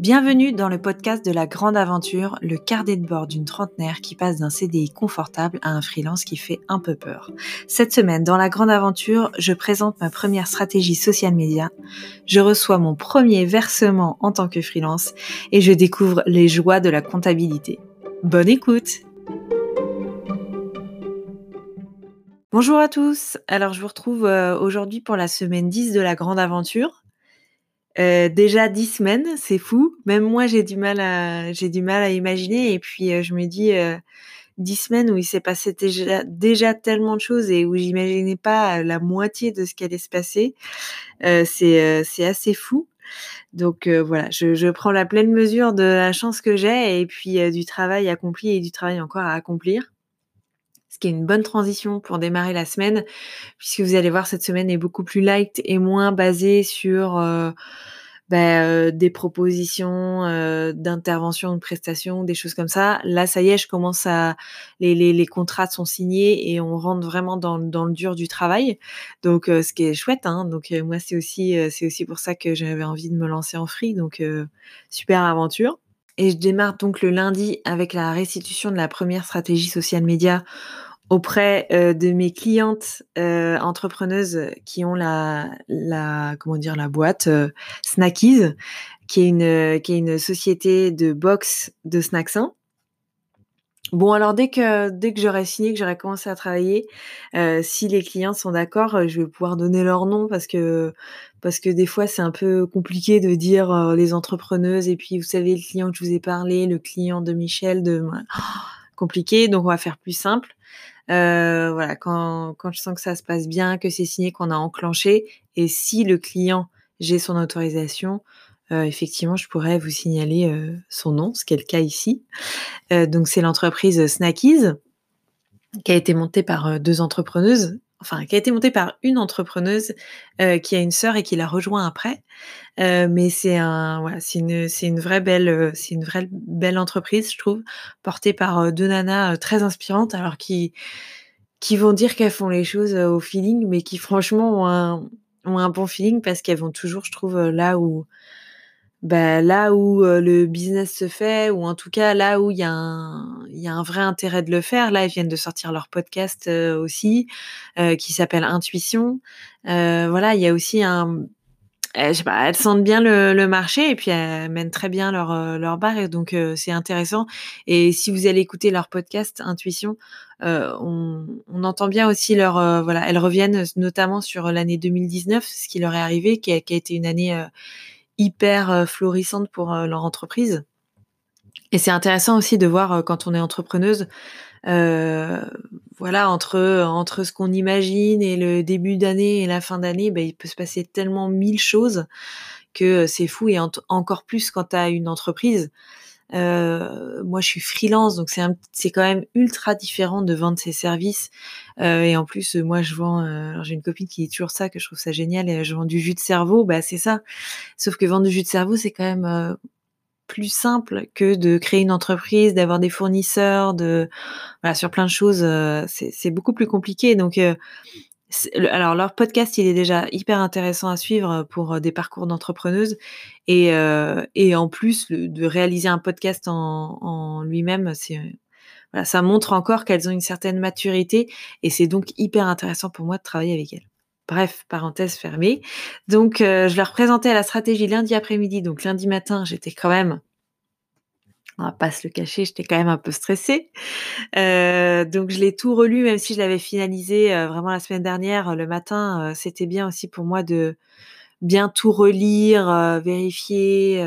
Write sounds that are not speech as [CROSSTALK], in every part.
Bienvenue dans le podcast de la grande aventure, le carnet de bord d'une trentenaire qui passe d'un CDI confortable à un freelance qui fait un peu peur. Cette semaine, dans la grande aventure, je présente ma première stratégie social media, je reçois mon premier versement en tant que freelance et je découvre les joies de la comptabilité. Bonne écoute Bonjour à tous, alors je vous retrouve euh, aujourd'hui pour la semaine 10 de la grande aventure. Euh, déjà dix semaines, c'est fou. Même moi, j'ai du mal à, j'ai du mal à imaginer. Et puis, euh, je me dis, euh, dix semaines où il s'est passé déjà, tellement de choses et où j'imaginais pas la moitié de ce qui allait se passer. c'est, c'est assez fou. Donc voilà, je, je, prends la pleine mesure de la chance que j'ai et puis du travail accompli et du travail encore à accomplir ce qui est une bonne transition pour démarrer la semaine, puisque vous allez voir, cette semaine est beaucoup plus light et moins basée sur euh, bah, euh, des propositions euh, d'intervention, de prestations, des choses comme ça. Là, ça y est, je commence à... Les, contrats sont signés et on rentre vraiment dans, dans le dur du travail. Donc, ce qui est chouette. Hein. Donc, moi, c'est aussi, c'est aussi pour ça que j'avais envie de me lancer en free. Donc, super aventure. Et je démarre donc le lundi avec la restitution de la première stratégie social média auprès euh, de mes clientes euh, entrepreneuses qui ont la, comment dire la boîte euh, Snackies, qui est une qui est une société de box de snacks Bon alors dès que dès que j'aurai signé, que j'aurai commencé à travailler, si les clients sont d'accord, je vais pouvoir donner leur nom parce que parce que des fois c'est un peu compliqué de dire les entrepreneuses et puis vous savez le client que je vous ai parlé, le client de Michel, de [GASPS] compliqué, donc on va faire plus simple. voilà, quand, quand je sens que ça se passe bien, que c'est signé, qu'on a enclenché, et si le client j'ai son autorisation, euh, effectivement, je pourrais vous signaler euh, son nom, ce qui est le cas ici. Euh, donc, c'est l'entreprise Snackies, qui a été montée par deux entrepreneuses, enfin, qui a été montée par une entrepreneuse qui a une sœur et qui l'a rejoint après. mais c'est un, voilà, une, une vraie belle, c'est une vraie belle entreprise, je trouve, portée par deux nanas très inspirantes, alors qui, qui vont dire qu'elles font les choses au feeling, mais qui franchement ont un, ont un bon feeling parce qu'elles vont toujours, je trouve, là où bah, là où le business se fait, ou en tout cas là où il y, y a un vrai intérêt de le faire. Là, ils viennent de sortir leur podcast aussi, qui s'appelle Intuition. voilà, il y a aussi un... je sais pas, elles sentent bien le, marché et puis elles mènent très bien leur, leur bar et donc c'est intéressant. Et si vous allez écouter leur podcast Intuition, on, entend bien aussi leur... voilà, elles reviennent notamment sur l'année 2019, ce qui leur est arrivé, qui a été une année hyper euh, florissante pour euh, leur entreprise. Et c'est intéressant aussi de voir euh, quand on est entrepreneuse, voilà, entre entre ce qu'on imagine et le début d'année et la fin d'année, ben, il peut se passer tellement mille choses que c'est fou et encore plus quand tu as une entreprise. Euh, moi, je suis freelance, donc c'est c'est quand même ultra différent de vendre ses services. Euh, et en plus, moi, je vends. Euh, j'ai une copine qui dit toujours ça, que je trouve ça génial. Et je vends du jus de cerveau, bah c'est ça. Sauf que vendre du jus de cerveau, c'est quand même euh, plus simple que de créer une entreprise, d'avoir des fournisseurs, de voilà sur plein de choses. Euh, c'est beaucoup plus compliqué. Donc alors leur podcast, il est déjà hyper intéressant à suivre pour euh, des parcours d'entrepreneuses et, euh, et en plus de réaliser un podcast en, lui-même, voilà, ça montre encore qu'elles ont une certaine maturité et c'est donc hyper intéressant pour moi de travailler avec elles. Bref, parenthèse fermée. Donc euh, je leur présentais la stratégie lundi après-midi, donc lundi matin, j'étais quand même on va pas se le cacher, j'étais quand même un peu stressée. Euh, donc je l'ai tout relu, même si je l'avais finalisé euh, vraiment la semaine dernière, euh, le matin. C'était bien aussi pour moi de bien tout relire, vérifier,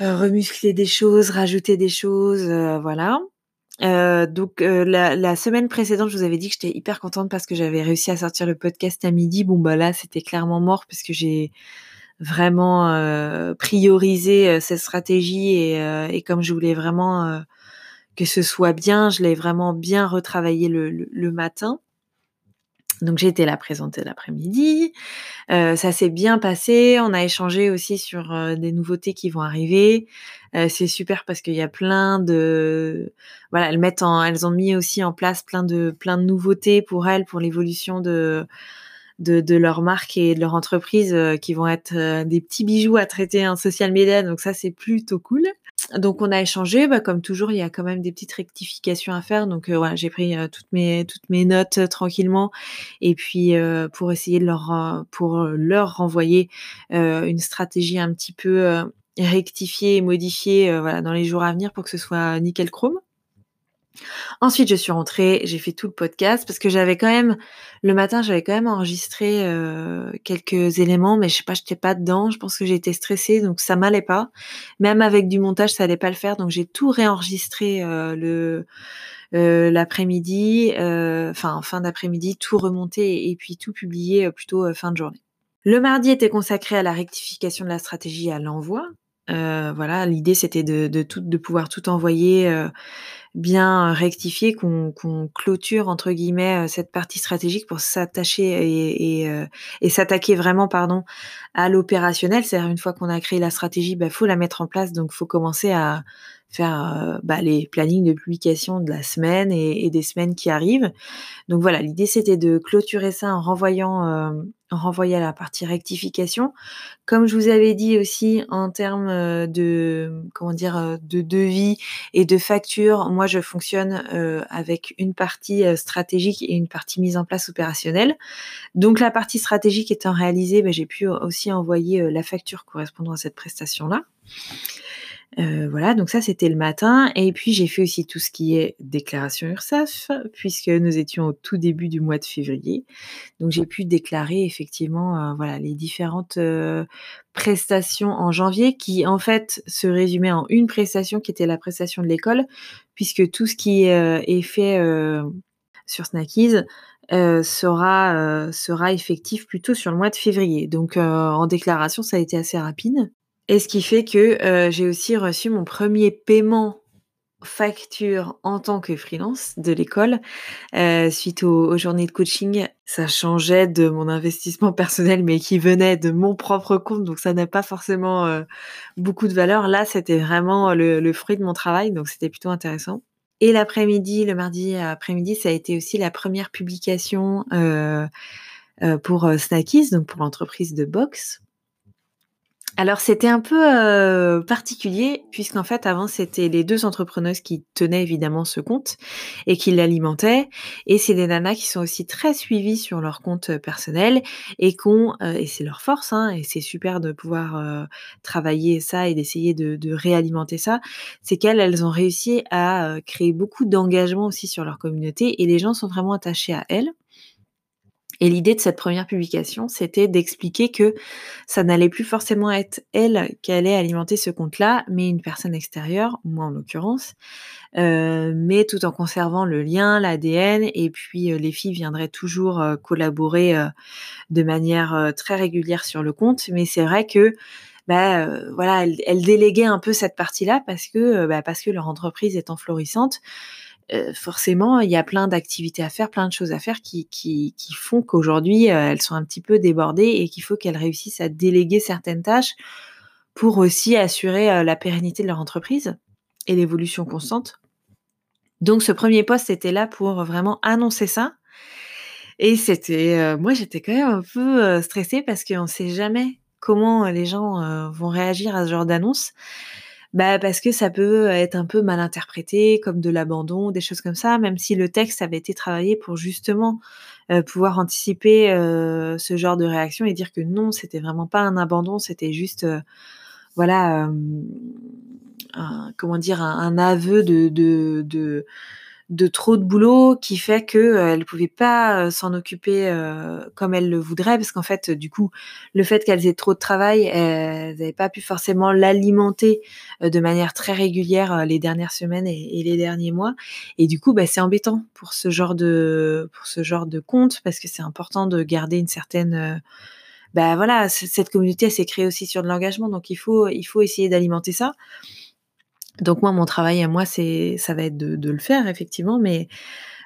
remuscler des choses, rajouter des choses, voilà. donc la, la, semaine précédente, je vous avais dit que j'étais hyper contente parce que j'avais réussi à sortir le podcast à midi. Bon bah là, c'était clairement mort parce que j'ai vraiment euh, prioriser euh, cette stratégie et, euh, et, comme je voulais vraiment que ce soit bien, je l'ai vraiment bien retravaillé le, le, matin. Donc j'ai été la présenter l'après-midi. Euh, ça s'est bien passé. On a échangé aussi sur euh, des nouveautés qui vont arriver. Euh, c'est super parce qu'il y a plein de voilà, elles mettent en, elles ont mis aussi en place plein de plein de nouveautés pour elles pour l'évolution de de, leur marque et de leur entreprise qui vont être des petits bijoux à traiter en social media. Donc ça, c'est plutôt cool. Donc on a échangé, bah, comme toujours, il y a quand même des petites rectifications à faire. Donc voilà, j'ai pris toutes mes toutes mes notes tranquillement et puis pour essayer de leur pour leur renvoyer une stratégie un petit peu rectifiée et modifiée voilà dans les jours à venir pour que ce soit nickel chrome. Ensuite, je suis rentrée, j'ai fait tout le podcast parce que j'avais quand même le matin, j'avais quand même enregistré euh, quelques éléments, mais je sais pas, j'étais pas dedans. Je pense que j'étais stressée, donc ça m'allait pas. Même avec du montage, ça allait pas le faire, donc j'ai tout réenregistré euh, le euh, l'après-midi, enfin fin d'après-midi, tout remonté et puis tout publié plutôt fin de journée. Le mardi était consacré à la rectification de la stratégie à l'envoi. voilà, l'idée c'était de, tout, de pouvoir tout envoyer bien rectifier, qu'on clôture entre guillemets euh, cette partie stratégique pour s'attacher et, et, euh, et s'attaquer vraiment pardon à l'opérationnel. C'est-à-dire une fois qu'on a créé la stratégie, bah faut la mettre en place, donc faut commencer à faire euh, bah, les plannings de publication de la semaine et, des semaines qui arrivent. Donc voilà, l'idée c'était de clôturer ça en renvoyant, euh, en renvoyant la partie rectification. Comme je vous avais dit aussi en termes euh, de comment dire de devis et de facture, moi je fonctionne avec une partie stratégique et une partie mise en place opérationnelle. Donc la partie stratégique étant réalisée, bah, j'ai pu aussi envoyer la facture correspondant à cette prestation là. Euh, voilà, donc ça c'était le matin. Et puis j'ai fait aussi tout ce qui est déclaration URSAF, puisque nous étions au tout début du mois de février. Donc j'ai pu déclarer effectivement euh, voilà les différentes euh, prestations en janvier, qui en fait se résumaient en une prestation qui était la prestation de l'école, puisque tout ce qui est fait sur Snackies sera, sera effectif plutôt sur le mois de février. Donc en déclaration, ça a été assez rapide. Et ce qui fait que euh, j'ai aussi reçu mon premier paiement facture en tant que freelance de l'école euh, suite aux, journées de coaching. Ça changeait de mon investissement [LAUGHS] personnel, mais qui venait de mon propre compte, donc ça n'a pas forcément euh, beaucoup de valeur. Là, c'était vraiment le, fruit de mon travail, donc c'était plutôt intéressant. Et l'après-midi, le mardi après-midi, ça a été aussi la première publication pour Snackies, donc pour l'entreprise de box. Alors c'était un peu euh, particulier puisqu'en fait avant c'était les deux entrepreneuses qui tenaient évidemment ce compte et qui l'alimentaient. Et c'est des nanas qui sont aussi très suivies sur leur compte euh, personnel et qu'on euh, et c'est leur force hein, et c'est super de pouvoir travailler ça et d'essayer de, de, réalimenter ça. C'est qu'elles elles ont réussi à créer beaucoup d'engagement aussi sur leur communauté et les gens sont vraiment attachés à elles et l'idée de cette première publication, c'était d'expliquer que ça n'allait plus forcément être elle qui allait alimenter ce compte-là, mais une personne extérieure, moi en l'occurrence, euh, mais tout en conservant le lien, l'ADN, et puis euh, les filles viendraient toujours euh, collaborer de manière très régulière sur le compte. Mais c'est vrai que bah, voilà, elles, déléguaient un peu cette partie-là parce que bah, parce que leur entreprise étant florissante, euh, forcément, il y a plein d'activités à faire, plein de choses à faire qui, font qu'aujourd'hui, euh, elles sont un petit peu débordées et qu'il faut qu'elles réussissent à déléguer certaines tâches pour aussi assurer euh, la pérennité de leur entreprise et l'évolution constante. Donc, ce premier poste était là pour vraiment annoncer ça. Et c'était, moi, j'étais quand même un peu stressée parce qu'on ne sait jamais comment les gens vont réagir à ce genre d'annonce. Bah parce que ça peut être un peu mal interprété, comme de l'abandon, des choses comme ça, même si le texte avait été travaillé pour justement euh, pouvoir anticiper euh, ce genre de réaction et dire que non, c'était vraiment pas un abandon, c'était juste, euh, voilà, un, comment dire, un, un aveu de, de, de de trop de boulot qui fait que euh, elle pouvait pas euh, s'en occuper euh, comme elle le voudrait. Parce qu'en fait du coup le fait qu'elles aient trop de travail elles n'avaient pas pu forcément l'alimenter de manière très régulière les dernières semaines et, les derniers mois. Et du coup bah, c'est embêtant pour ce genre de pour ce genre de compte parce que c'est important de garder une certaine bah voilà cette communauté s'est créée aussi sur de l'engagement. Donc il faut il faut essayer d'alimenter ça donc moi, mon travail à moi, c'est, ça va être de, le faire effectivement, mais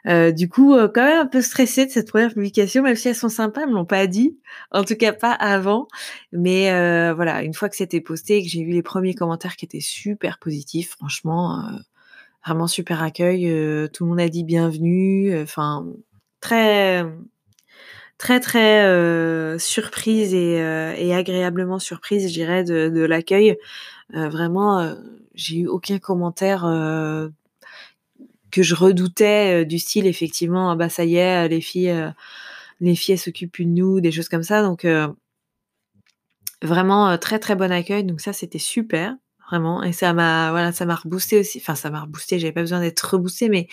euh, du coup, euh, quand même un peu stressée de cette première publication, même si elles sont sympas, elles me l'ont pas dit, en tout cas pas avant. Mais euh, voilà, une fois que c'était posté et que j'ai vu les premiers commentaires qui étaient super positifs, franchement, vraiment super accueil. tout le monde a dit bienvenue. Enfin, très très très surprise et, agréablement surprise, je dirais, de, de l'accueil. vraiment, j'ai eu aucun commentaire que je redoutais du style effectivement, ah bah ça y est, les filles, les filles s'occupent plus de nous, des choses comme ça. Donc vraiment très très bon accueil. Donc ça c'était super vraiment et ça m'a voilà ça m'a reboosté aussi enfin ça m'a reboosté j'avais pas besoin d'être reboosté mais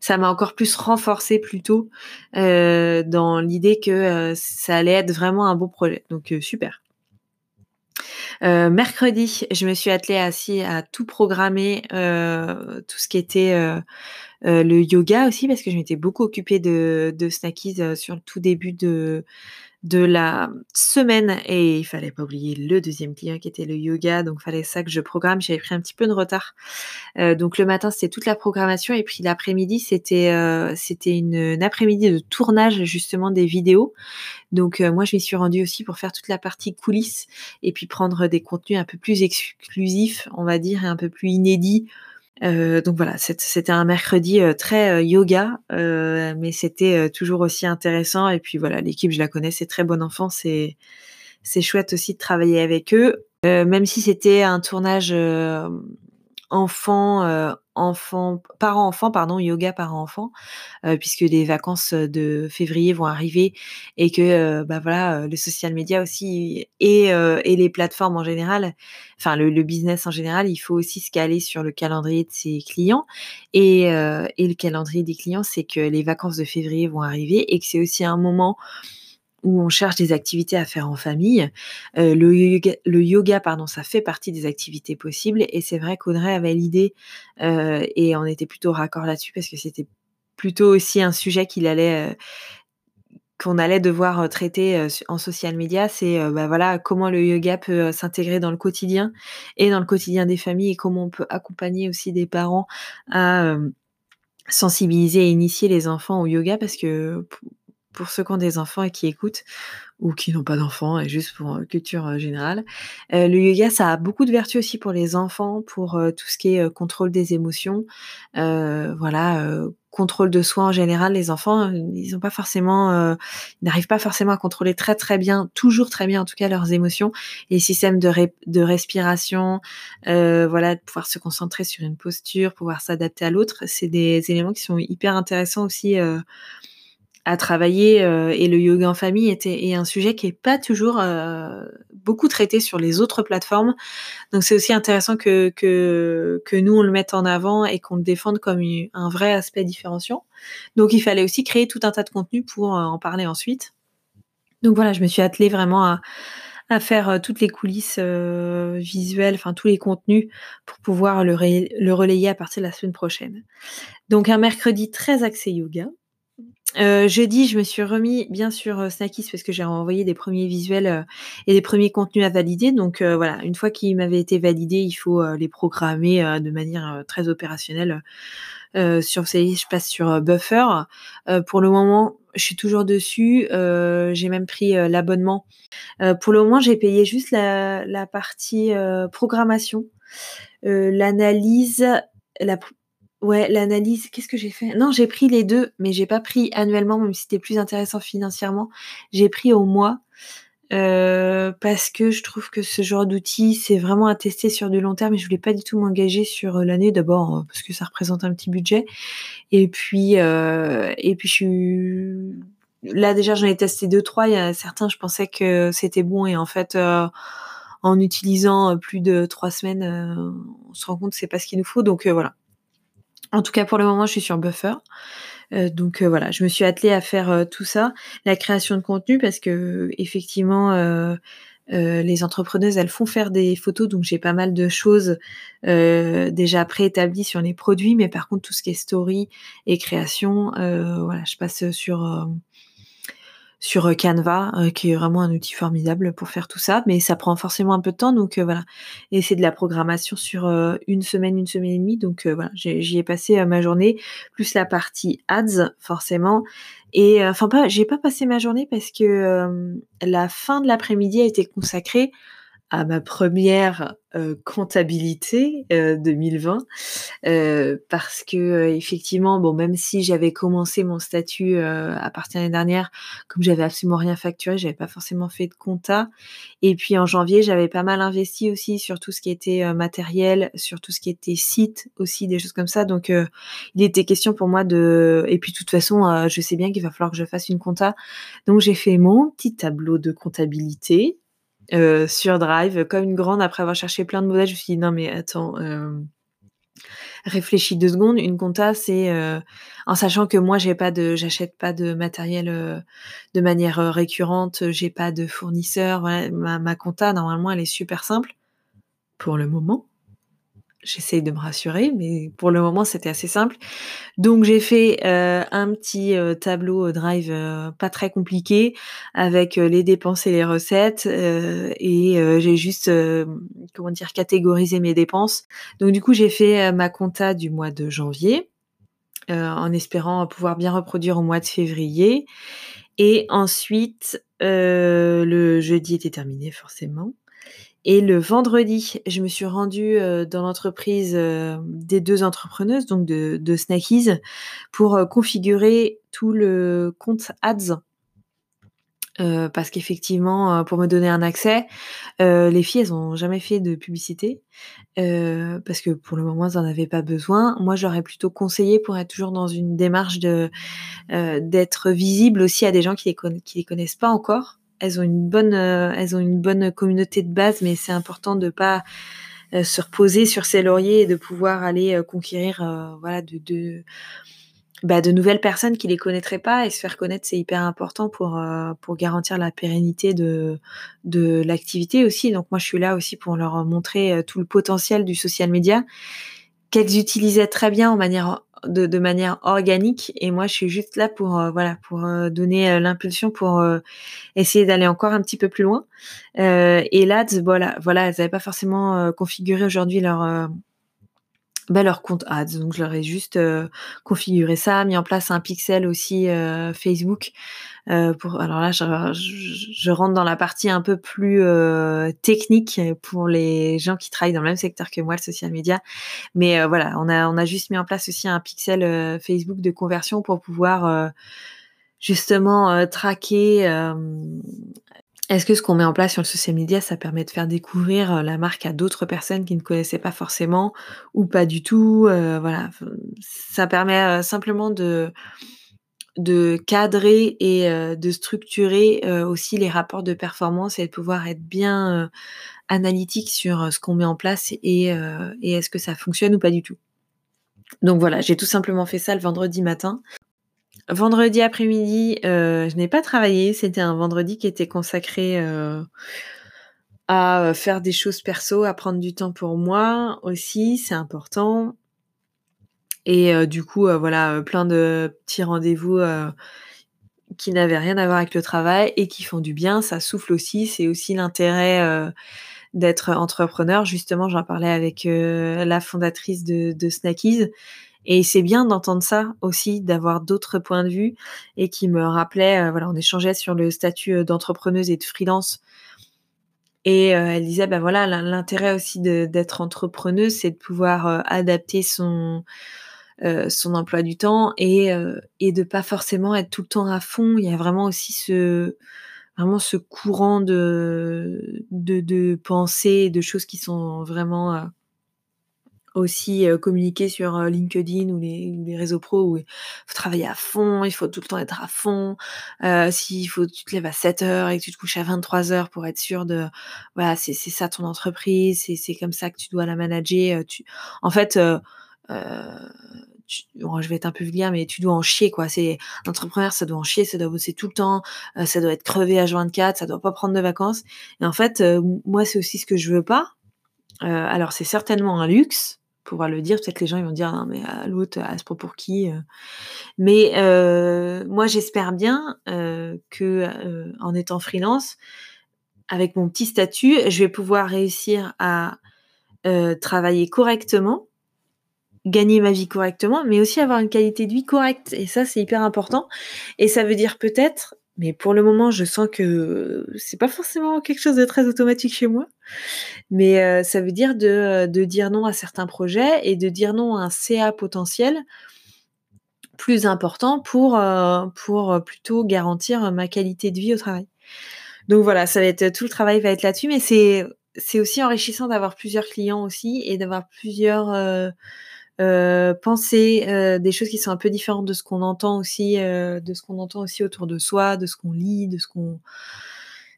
ça m'a encore plus renforcé plutôt euh, dans l'idée que euh, ça allait être vraiment un beau projet donc euh, mercredi je me suis attelée assis à tout programmer tout ce qui était le yoga aussi parce que je m'étais beaucoup occupée de, de Snackies sur le tout début de de la semaine et il fallait pas oublier le deuxième client qui était le yoga donc fallait ça que je programme. J'avais pris un petit peu de retard. Euh, donc le matin c'était toute la programmation et puis l'après-midi c'était euh, c'était une, après-midi de tournage justement des vidéos. Donc euh, moi je m'y suis rendue aussi pour faire toute la partie coulisses et puis prendre des contenus un peu plus exclusifs on va dire et un peu plus inédits donc voilà, c'était un mercredi euh, très euh, yoga, mais c'était toujours aussi intéressant. Et puis voilà, l'équipe, je la connais, c'est très bon enfant, c'est c'est chouette aussi de travailler avec eux, même si c'était un tournage enfant, euh, enfant, parents-enfants, pardon, yoga parents-enfants, euh, puisque les vacances de février vont arriver et que, euh, bah voilà, les social media aussi et, et les plateformes en général, enfin le, le, business en général, il faut aussi se caler sur le calendrier de ses clients. Et, et le calendrier des clients, c'est que les vacances de février vont arriver et que c'est aussi un moment où on cherche des activités à faire en famille. Euh, le, yoga, pardon, ça fait partie des activités possibles. Et c'est vrai qu'Audrey avait l'idée, euh, et on était plutôt raccord là-dessus, parce que c'était plutôt aussi un sujet qu'il allait... Euh, qu'on allait devoir euh, traiter en social media, c'est bah voilà comment le yoga peut s'intégrer dans le quotidien et dans le quotidien des familles et comment on peut accompagner aussi des parents à sensibiliser et initier les enfants au yoga parce que pour ceux qui ont des enfants et qui écoutent, ou qui n'ont pas d'enfants, et juste pour euh, culture euh, générale. Euh, le yoga, ça a beaucoup de vertus aussi pour les enfants, pour tout ce qui est contrôle des émotions, voilà, contrôle de soi en général. Les enfants, ils n'ont pas forcément, ils n'arrivent pas forcément à contrôler très très bien, toujours très bien en tout cas leurs émotions. Et les systèmes de, respiration, voilà, de pouvoir se concentrer sur une posture, pouvoir s'adapter à l'autre, c'est des éléments qui sont hyper intéressants aussi à travailler euh, et le yoga en famille était est un sujet qui est pas toujours euh, beaucoup traité sur les autres plateformes. Donc c'est aussi intéressant que, que que nous on le mette en avant et qu'on le défende comme un vrai aspect différenciant. Donc il fallait aussi créer tout un tas de contenu pour euh, en parler ensuite. Donc voilà, je me suis attelée vraiment à à faire toutes les coulisses visuelles, enfin tous les contenus pour pouvoir le, le relayer à partir de la semaine prochaine. Donc un mercredi très axé yoga, euh, jeudi, je me suis remis bien sûr euh, Snackis parce que j'ai envoyé des premiers visuels euh, et des premiers contenus à valider. Donc euh, voilà, une fois qu'ils m'avaient été validés, il faut les programmer de manière très opérationnelle. sur ces, je passe sur Buffer. pour le moment, je suis toujours dessus. j'ai même pris l'abonnement. pour le moment, j'ai payé juste la, la partie programmation, l'analyse, la Ouais, l'analyse, qu'est-ce que j'ai fait? Non, j'ai pris les deux, mais j'ai pas pris annuellement, même si c'était plus intéressant financièrement. J'ai pris au mois euh, parce que je trouve que ce genre d'outil, c'est vraiment à tester sur du long terme. Et je voulais pas du tout m'engager sur euh, l'année, d'abord euh, parce que ça représente un petit budget, et puis et puis je suis là déjà j'en ai testé deux trois. Il y a certains, je pensais que c'était bon et en fait en utilisant plus de trois semaines, on se rend compte que c'est pas ce qu'il nous faut. Donc voilà, en tout cas, pour le moment, je suis sur Buffer. Euh, donc euh, voilà, je me suis attelée à faire euh, tout ça, la création de contenu, parce que effectivement, les entrepreneuses, elles font faire des photos, donc j'ai pas mal de choses déjà préétablies sur les produits, mais par contre tout ce qui est story et création, voilà, je passe sur sur euh, Canva, euh, qui est vraiment un outil formidable pour faire tout ça, mais ça prend forcément un peu de temps, donc euh, voilà. Et c'est de la programmation sur une semaine, une semaine et demie, donc voilà, j'y ai passé ma journée, plus la partie ads, forcément. Et enfin pas, j'ai pas passé ma journée parce que la fin de l'après-midi a été consacrée à ma première euh, comptabilité 2020 euh, euh, parce que effectivement bon même si j'avais commencé mon statut à partir de l'année dernière comme j'avais absolument rien facturé j'avais pas forcément fait de compta. Et puis en janvier j'avais pas mal investi aussi sur tout ce qui était matériel sur tout ce qui était site aussi des choses comme ça. Donc il était question pour moi de et puis de toute façon je sais bien qu'il va falloir que je fasse une compta. Donc j'ai fait mon petit tableau de comptabilité euh, sur Drive, comme une grande, après avoir cherché plein de modèles, je me suis dit, non mais attends, euh, réfléchis deux secondes, une compta, c'est euh, en sachant que moi j'ai pas de, j'achète pas de matériel de manière récurrente, j'ai pas de fournisseur, ma, ma compta normalement elle est super simple pour le moment j'essaye de me rassurer, mais pour le moment c'était assez simple. Donc j'ai fait euh, un petit euh, tableau euh, Drive pas très compliqué avec les dépenses et les recettes et j'ai juste comment dire catégorisé mes dépenses. Donc du coup j'ai fait ma compta du mois de janvier en espérant pouvoir bien reproduire au mois de février. Et ensuite le jeudi était terminé forcément. Et le vendredi, je me suis rendue euh, dans l'entreprise euh, des deux entrepreneuses, donc de, Snackies, pour euh, configurer tout le compte ads. parce qu'effectivement, pour me donner un accès, les filles, elles n'ont jamais fait de publicité, parce que pour le moment, elles n'en avaient pas besoin. Moi, j'aurais plutôt conseillé pour être toujours dans une démarche d'être visible aussi à des gens qui qui les connaissent pas encore elles ont une bonne, euh, elles ont une bonne communauté de base, mais c'est important de pas euh, se reposer sur ses lauriers et de pouvoir aller euh, conquérir, voilà, de, de bah, de nouvelles personnes qui les connaîtraient pas et se faire connaître, c'est hyper important pour pour garantir la pérennité de de l'activité aussi. Donc moi, je suis là aussi pour leur montrer tout le potentiel du social media qu'elles utilisaient très bien en manière de, manière organique. Et moi je suis juste là pour euh, voilà pour euh, donner euh, l'impulsion pour essayer d'aller encore un petit peu plus loin. Et là voilà voilà elles n'avaient pas forcément configuré aujourd'hui leur bah, leur compte ads. Donc, je leur ai juste configuré ça, mis en place un pixel aussi Facebook. pour, alors là, je, je, rentre dans la partie un peu plus technique pour les gens qui travaillent dans le même secteur que moi, le social media. Mais voilà, on a, on a juste mis en place aussi un pixel Facebook de conversion pour pouvoir justement traquer est-ce que ce qu'on met en place sur le social media, ça permet de faire découvrir euh, la marque à d'autres personnes qui ne connaissaient pas forcément ou pas du tout euh, Voilà, ça permet euh, simplement de de cadrer et de structurer aussi les rapports de performance et de pouvoir être bien analytique sur ce qu'on met en place et, et est-ce que ça fonctionne ou pas du tout. Donc voilà, j'ai tout simplement fait ça le vendredi matin. Vendredi après-midi, euh, je n'ai pas travaillé. C'était un vendredi qui était consacré euh, à euh, faire des choses perso, à prendre du temps pour moi aussi, c'est important. Et du coup, voilà, plein de petits rendez-vous qui n'avaient rien à voir avec le travail et qui font du bien. Ça souffle aussi. C'est aussi l'intérêt d'être entrepreneur. Justement, j'en parlais avec la fondatrice de, de Snackies et c'est bien d'entendre ça aussi, d'avoir d'autres points de vue et qui me rappelait, euh, voilà, on échangeait sur le statut euh, d'entrepreneuse et de freelance. Et euh, elle disait, ben voilà, l'intérêt aussi d'être entrepreneuse, c'est de pouvoir adapter son son emploi du temps et et de pas forcément être tout le temps à fond. Il y a vraiment aussi ce vraiment ce courant de de, de pensées, de choses qui sont vraiment aussi communiquer sur LinkedIn ou les, réseaux pro où il faut travailler à fond, il faut tout le temps être à fond. Euh, S'il faut tu te lèves à 7 heures et que tu te couches à 23 heures pour être sûr de voilà c'est ça ton entreprise, c'est comme ça que tu dois la manager. Tu, en fait, euh, je vais être un peu vulgaire, mais tu dois en chier quoi. C'est entrepreneur, ça doit en chier, ça doit bosser tout le temps, ça doit être crevé à 24, ça doit pas prendre de vacances. Et en fait, moi c'est aussi ce que je veux pas. alors c'est certainement un luxe, pouvoir le dire. Peut-être les gens ils vont dire non mais à l'autre, à ce propos pour qui euh. Mais euh, moi j'espère bien euh, que en étant freelance, avec mon petit statut, je vais pouvoir réussir à travailler correctement, gagner ma vie correctement, mais aussi avoir une qualité de vie correcte. Et ça c'est hyper important. Et ça veut dire peut-être mais pour le moment, je sens que c'est pas forcément quelque chose de très automatique chez moi. Mais ça veut dire de, de, dire non à certains projets et de dire non à un CA potentiel plus important pour, pour plutôt garantir ma qualité de vie au travail. Donc voilà, ça va être tout le travail va être là-dessus, mais c'est aussi enrichissant d'avoir plusieurs clients aussi et d'avoir plusieurs euh, penser euh, des choses qui sont un peu différentes de ce qu'on entend aussi, euh, de ce qu'on entend aussi autour de soi, de ce qu'on lit, de ce qu'on.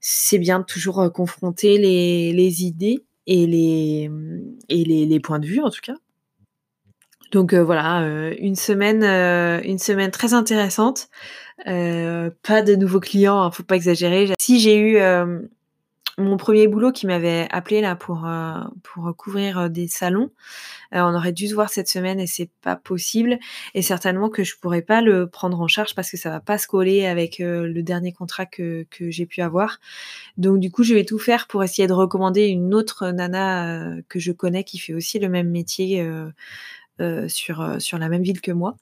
C'est bien de toujours confronter les, idées et les et les, points de vue en tout cas. Donc voilà, une semaine, une semaine très intéressante. pas de nouveaux clients, hein, faut pas exagérer. Si j'ai eu mon premier boulot qui m'avait appelé là pour euh, pour couvrir des salons. Euh, on aurait dû se voir cette semaine et c'est pas possible et certainement que je pourrais pas le prendre en charge parce que ça va pas se coller avec euh, le dernier contrat que que j'ai pu avoir. Donc du coup, je vais tout faire pour essayer de recommander une autre nana que je connais qui fait aussi le même métier sur sur la même ville que moi.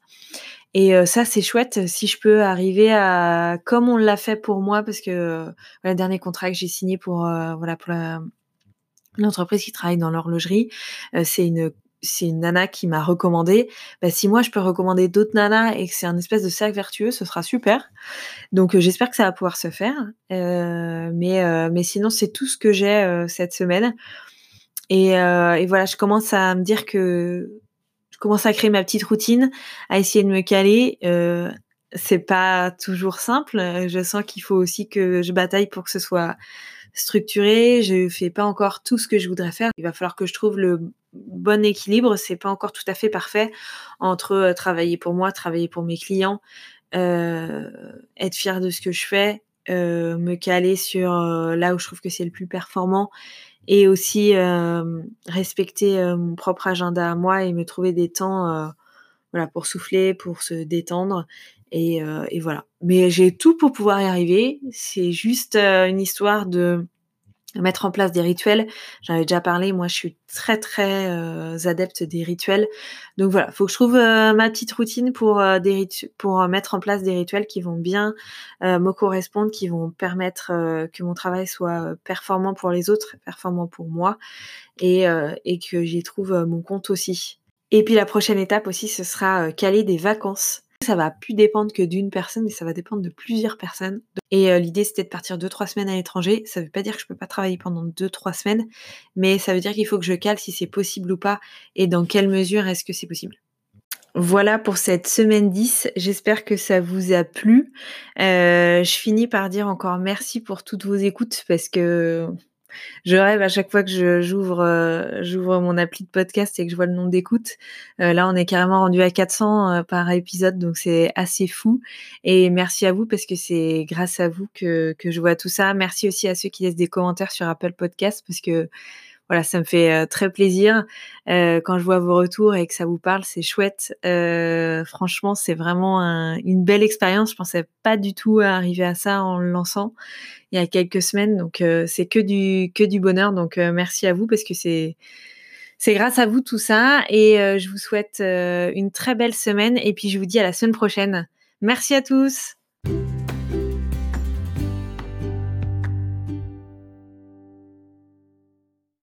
Et ça, c'est chouette si je peux arriver à, comme on l'a fait pour moi, parce que le dernier contrat que j'ai signé pour voilà pour l'entreprise qui travaille dans l'horlogerie, c'est une c'est une nana qui m'a recommandé. Bah, si moi je peux recommander d'autres nanas et que c'est un espèce de cercle vertueux, ce sera super. Donc j'espère que ça va pouvoir se faire. mais mais sinon c'est tout ce que j'ai cette semaine. Et, et voilà, je commence à me dire que commence à créer ma petite routine, à essayer de me caler. Euh, c'est pas toujours simple. Je sens qu'il faut aussi que je bataille pour que ce soit structuré. Je fais pas encore tout ce que je voudrais faire. Il va falloir que je trouve le bon équilibre. C'est pas encore tout à fait parfait entre euh, travailler pour moi, travailler pour mes clients, euh, être fier de ce que je fais, euh, me caler sur là où je trouve que c'est le plus performant et aussi euh, respecter euh, mon propre agenda à moi et me trouver des temps euh, voilà pour souffler pour se détendre. Et, et voilà. Mais j'ai tout pour pouvoir y arriver. C'est juste une histoire de mettre en place des rituels. J'en avais déjà parlé, moi je suis très très euh, adepte des rituels. Donc voilà, faut que je trouve euh, ma petite routine pour euh, mettre en place des rituels qui vont bien me correspondre, qui vont permettre que mon travail soit performant pour les autres, performant pour moi et que j'y trouve mon compte aussi. Et puis la prochaine étape aussi, ce sera caler des vacances ça va plus dépendre que d'une personne, mais ça va dépendre de plusieurs personnes. Et euh, l'idée, c'était de partir deux, trois semaines à l'étranger. Ça veut pas dire que je peux pas travailler pendant deux, trois semaines, mais ça veut dire qu'il faut que je cale si c'est possible ou pas et dans quelle mesure est-ce que c'est possible. Voilà pour cette semaine 10. J'espère que ça vous a plu. Euh, je finis par dire encore merci pour toutes vos écoutes parce que je rêve à chaque fois que j'ouvre euh, j'ouvre mon appli de podcast et que je vois le nombre d'écoutes. Euh, là, on est carrément rendu à 400 euh, par épisode, donc c'est assez fou. Et merci à vous parce que c'est grâce à vous que, que je vois tout ça. Merci aussi à ceux qui laissent des commentaires sur Apple Podcast parce que voilà, ça me fait très plaisir quand je vois vos retours et que ça vous parle, c'est chouette. franchement, c'est vraiment une belle expérience. Je pensais pas du tout arriver à ça en le lançant il y a quelques semaines, donc c'est que du que du bonheur. Donc merci à vous parce que c'est c'est grâce à vous tout ça et je vous souhaite une très belle semaine et puis je vous dis à la semaine prochaine. Merci à tous.